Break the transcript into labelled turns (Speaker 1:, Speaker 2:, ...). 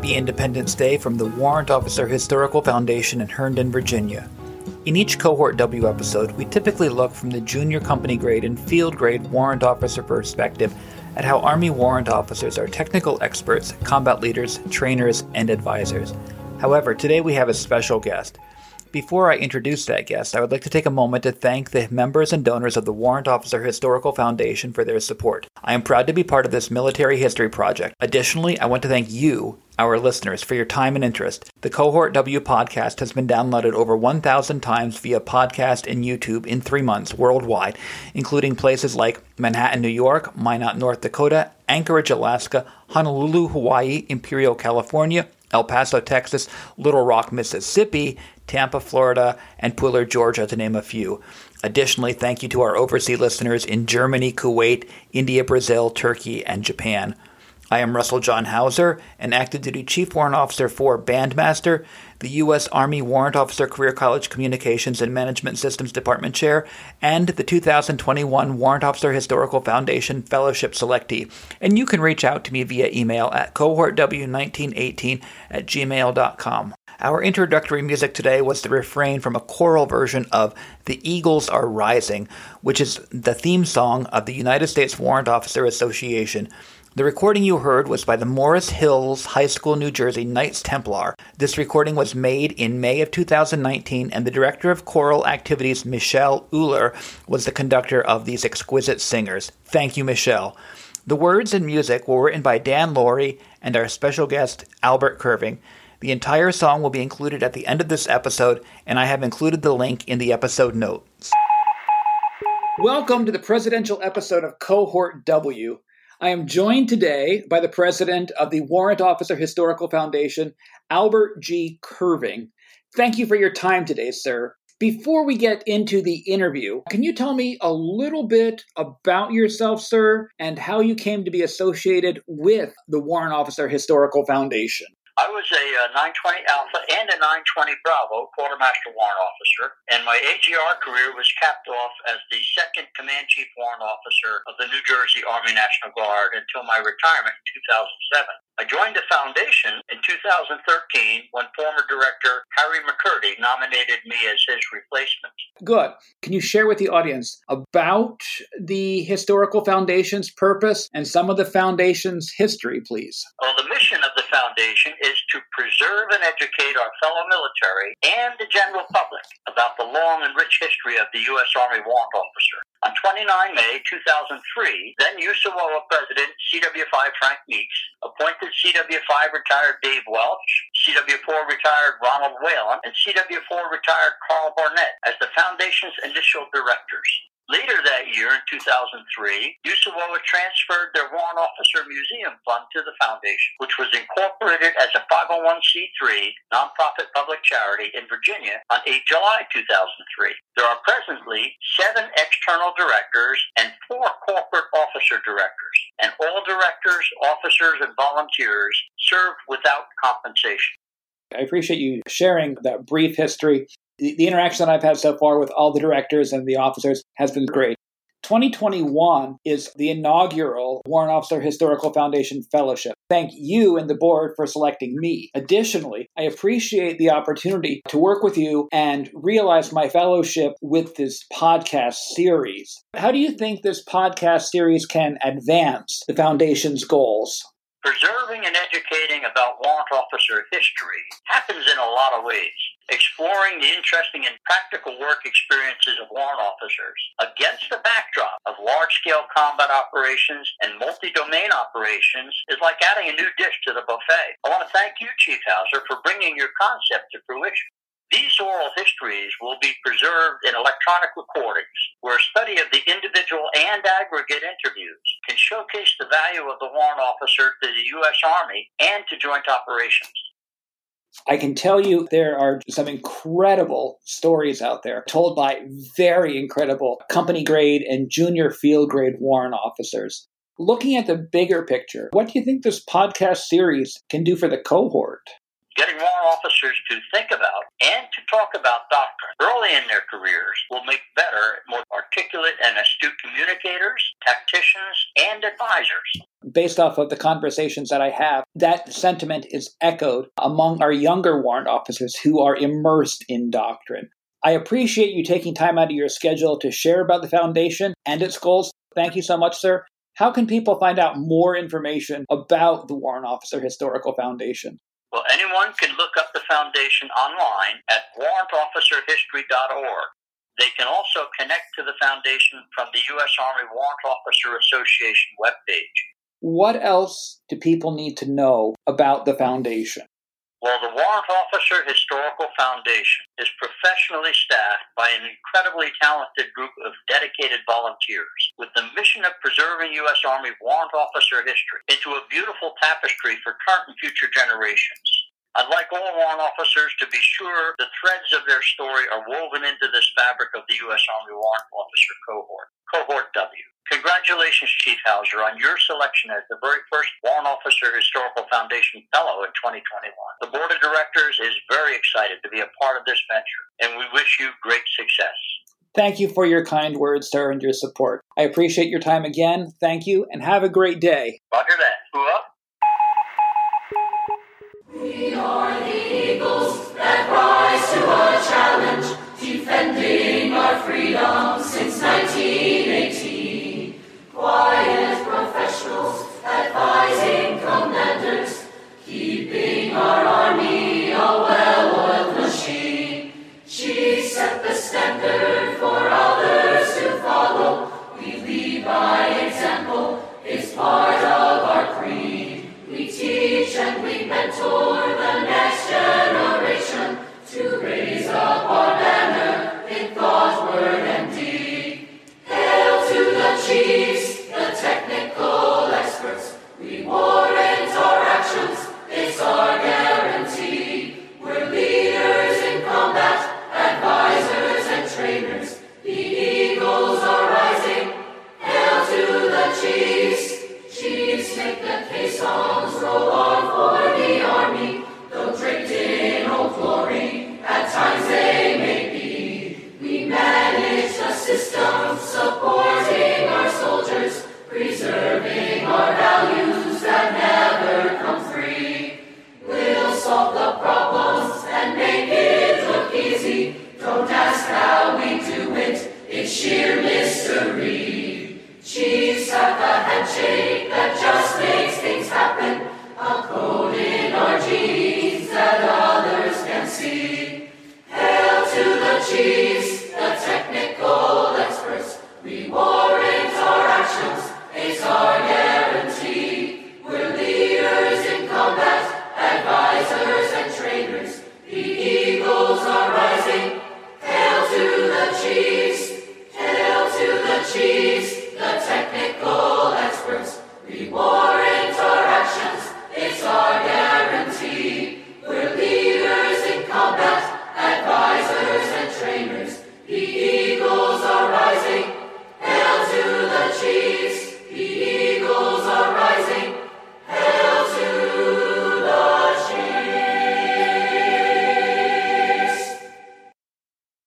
Speaker 1: Happy Independence Day from the Warrant Officer Historical Foundation in Herndon, Virginia. In each Cohort W episode, we typically look from the junior company grade and field grade warrant officer perspective at how Army warrant officers are technical experts, combat leaders, trainers, and advisors. However, today we have a special guest. Before I introduce that guest, I would like to take a moment to thank the members and donors of the Warrant Officer Historical Foundation for their support. I am proud to be part of this military history project. Additionally, I want to thank you, our listeners, for your time and interest. The Cohort W podcast has been downloaded over 1,000 times via podcast and YouTube in three months worldwide, including places like Manhattan, New York, Minot, North Dakota, Anchorage, Alaska, Honolulu, Hawaii, Imperial, California, El Paso, Texas, Little Rock, Mississippi, Tampa, Florida, and Pooler, Georgia, to name a few. Additionally, thank you to our overseas listeners in Germany, Kuwait, India, Brazil, Turkey, and Japan. I am Russell John Hauser, an active duty chief warrant officer four Bandmaster, the U.S. Army Warrant Officer Career College Communications and Management Systems Department Chair, and the 2021 Warrant Officer Historical Foundation Fellowship Selectee. And you can reach out to me via email at cohortw1918 at gmail.com. Our introductory music today was the refrain from a choral version of The Eagles Are Rising, which is the theme song of the United States Warrant Officer Association. The recording you heard was by the Morris Hills High School, New Jersey Knights Templar. This recording was made in May of 2019, and the director of choral activities, Michelle Euler, was the conductor of these exquisite singers. Thank you, Michelle. The words and music were written by Dan Laurie and our special guest, Albert Curving. The entire song will be included at the end of this episode, and I have included the link in the episode notes. Welcome to the presidential episode of Cohort W. I am joined today by the president of the Warrant Officer Historical Foundation, Albert G. Curving. Thank you for your time today, sir. Before we get into the interview, can you tell me a little bit about yourself, sir, and how you came to be associated with the Warrant Officer Historical Foundation?
Speaker 2: I was a uh, 920 Alpha and a 920 Bravo quartermaster warrant officer, and my AGR career was capped off as the second command chief warrant officer of the New Jersey Army National Guard until my retirement in 2007. I joined the foundation in 2013 when former director Harry McCurdy nominated me as his replacement.
Speaker 1: Good. Can you share with the audience about the Historical Foundation's purpose and some of the foundation's history, please?
Speaker 2: Well, the mission of the foundation is to preserve and educate our fellow military and the general public about the long and rich history of the U.S. Army Warrant Officer. On 29 May 2003, then USAWOA President CW5 Frank Meeks appointed CW5 retired Dave Welch, CW4 retired Ronald Whalen, and CW4 retired Carl Barnett as the Foundation's initial directors. Later that year, in 2003, USAWOA transferred their Warrant Officer Museum Fund to the Foundation, which was incorporated as a 501c3 nonprofit public charity in Virginia on 8 July 2003. There are presently seven external directors and four corporate officer directors, and all directors, officers, and volunteers serve without compensation.
Speaker 1: I appreciate you sharing that brief history the, the interaction that I've had so far with all the directors and the officers has been great. 2021 is the inaugural Warrant Officer Historical Foundation Fellowship. Thank you and the board for selecting me. Additionally, I appreciate the opportunity to work with you and realize my fellowship with this podcast series. How do you think this podcast series can advance the foundation's goals?
Speaker 2: Preserving and educating about warrant officer history happens in a lot of ways. Exploring the interesting and practical work experiences of warrant officers against the backdrop of large scale combat operations and multi domain operations is like adding a new dish to the buffet. I want to thank you, Chief Hauser, for bringing your concept to fruition. These oral histories will be preserved in electronic recordings, where a study of the individual and aggregate interviews can showcase the value of the warrant officer to the U.S. Army and to joint operations.
Speaker 1: I can tell you there are some incredible stories out there told by very incredible company grade and junior field grade warrant officers. Looking at the bigger picture, what do you think this podcast series can do for the cohort?
Speaker 2: Getting warrant officers to think about and to talk about doctrine early in their careers will make better, more articulate and astute communicators, tacticians, and advisors.
Speaker 1: Based off of the conversations that I have, that sentiment is echoed among our younger warrant officers who are immersed in doctrine. I appreciate you taking time out of your schedule to share about the foundation and its goals. Thank you so much, sir. How can people find out more information about the Warrant Officer Historical Foundation?
Speaker 2: Well, anyone can look up the foundation online at warrantofficerhistory.org. They can also connect to the foundation from the U.S. Army Warrant Officer Association webpage.
Speaker 1: What else do people need to know about the foundation?
Speaker 2: Well, the Warrant Officer Historical Foundation is professionally staffed by an incredibly talented group of dedicated volunteers with the mission of preserving U.S. Army warrant officer history into a beautiful tapestry for current and future generations. I'd like all warrant officers to be sure the threads of their story are woven into this fabric of the U.S. Army warrant officer cohort, Cohort W. Congratulations, Chief Hauser, on your selection as the very first Warrant Officer Historical Foundation Fellow in 2021. The Board of Directors is very excited to be a part of this venture, and we wish you great success.
Speaker 1: Thank you for your kind words, sir, and your support. I appreciate your time again. Thank you, and have a great day.
Speaker 2: Roger that. Hooah?
Speaker 3: We are the eagles that rise to our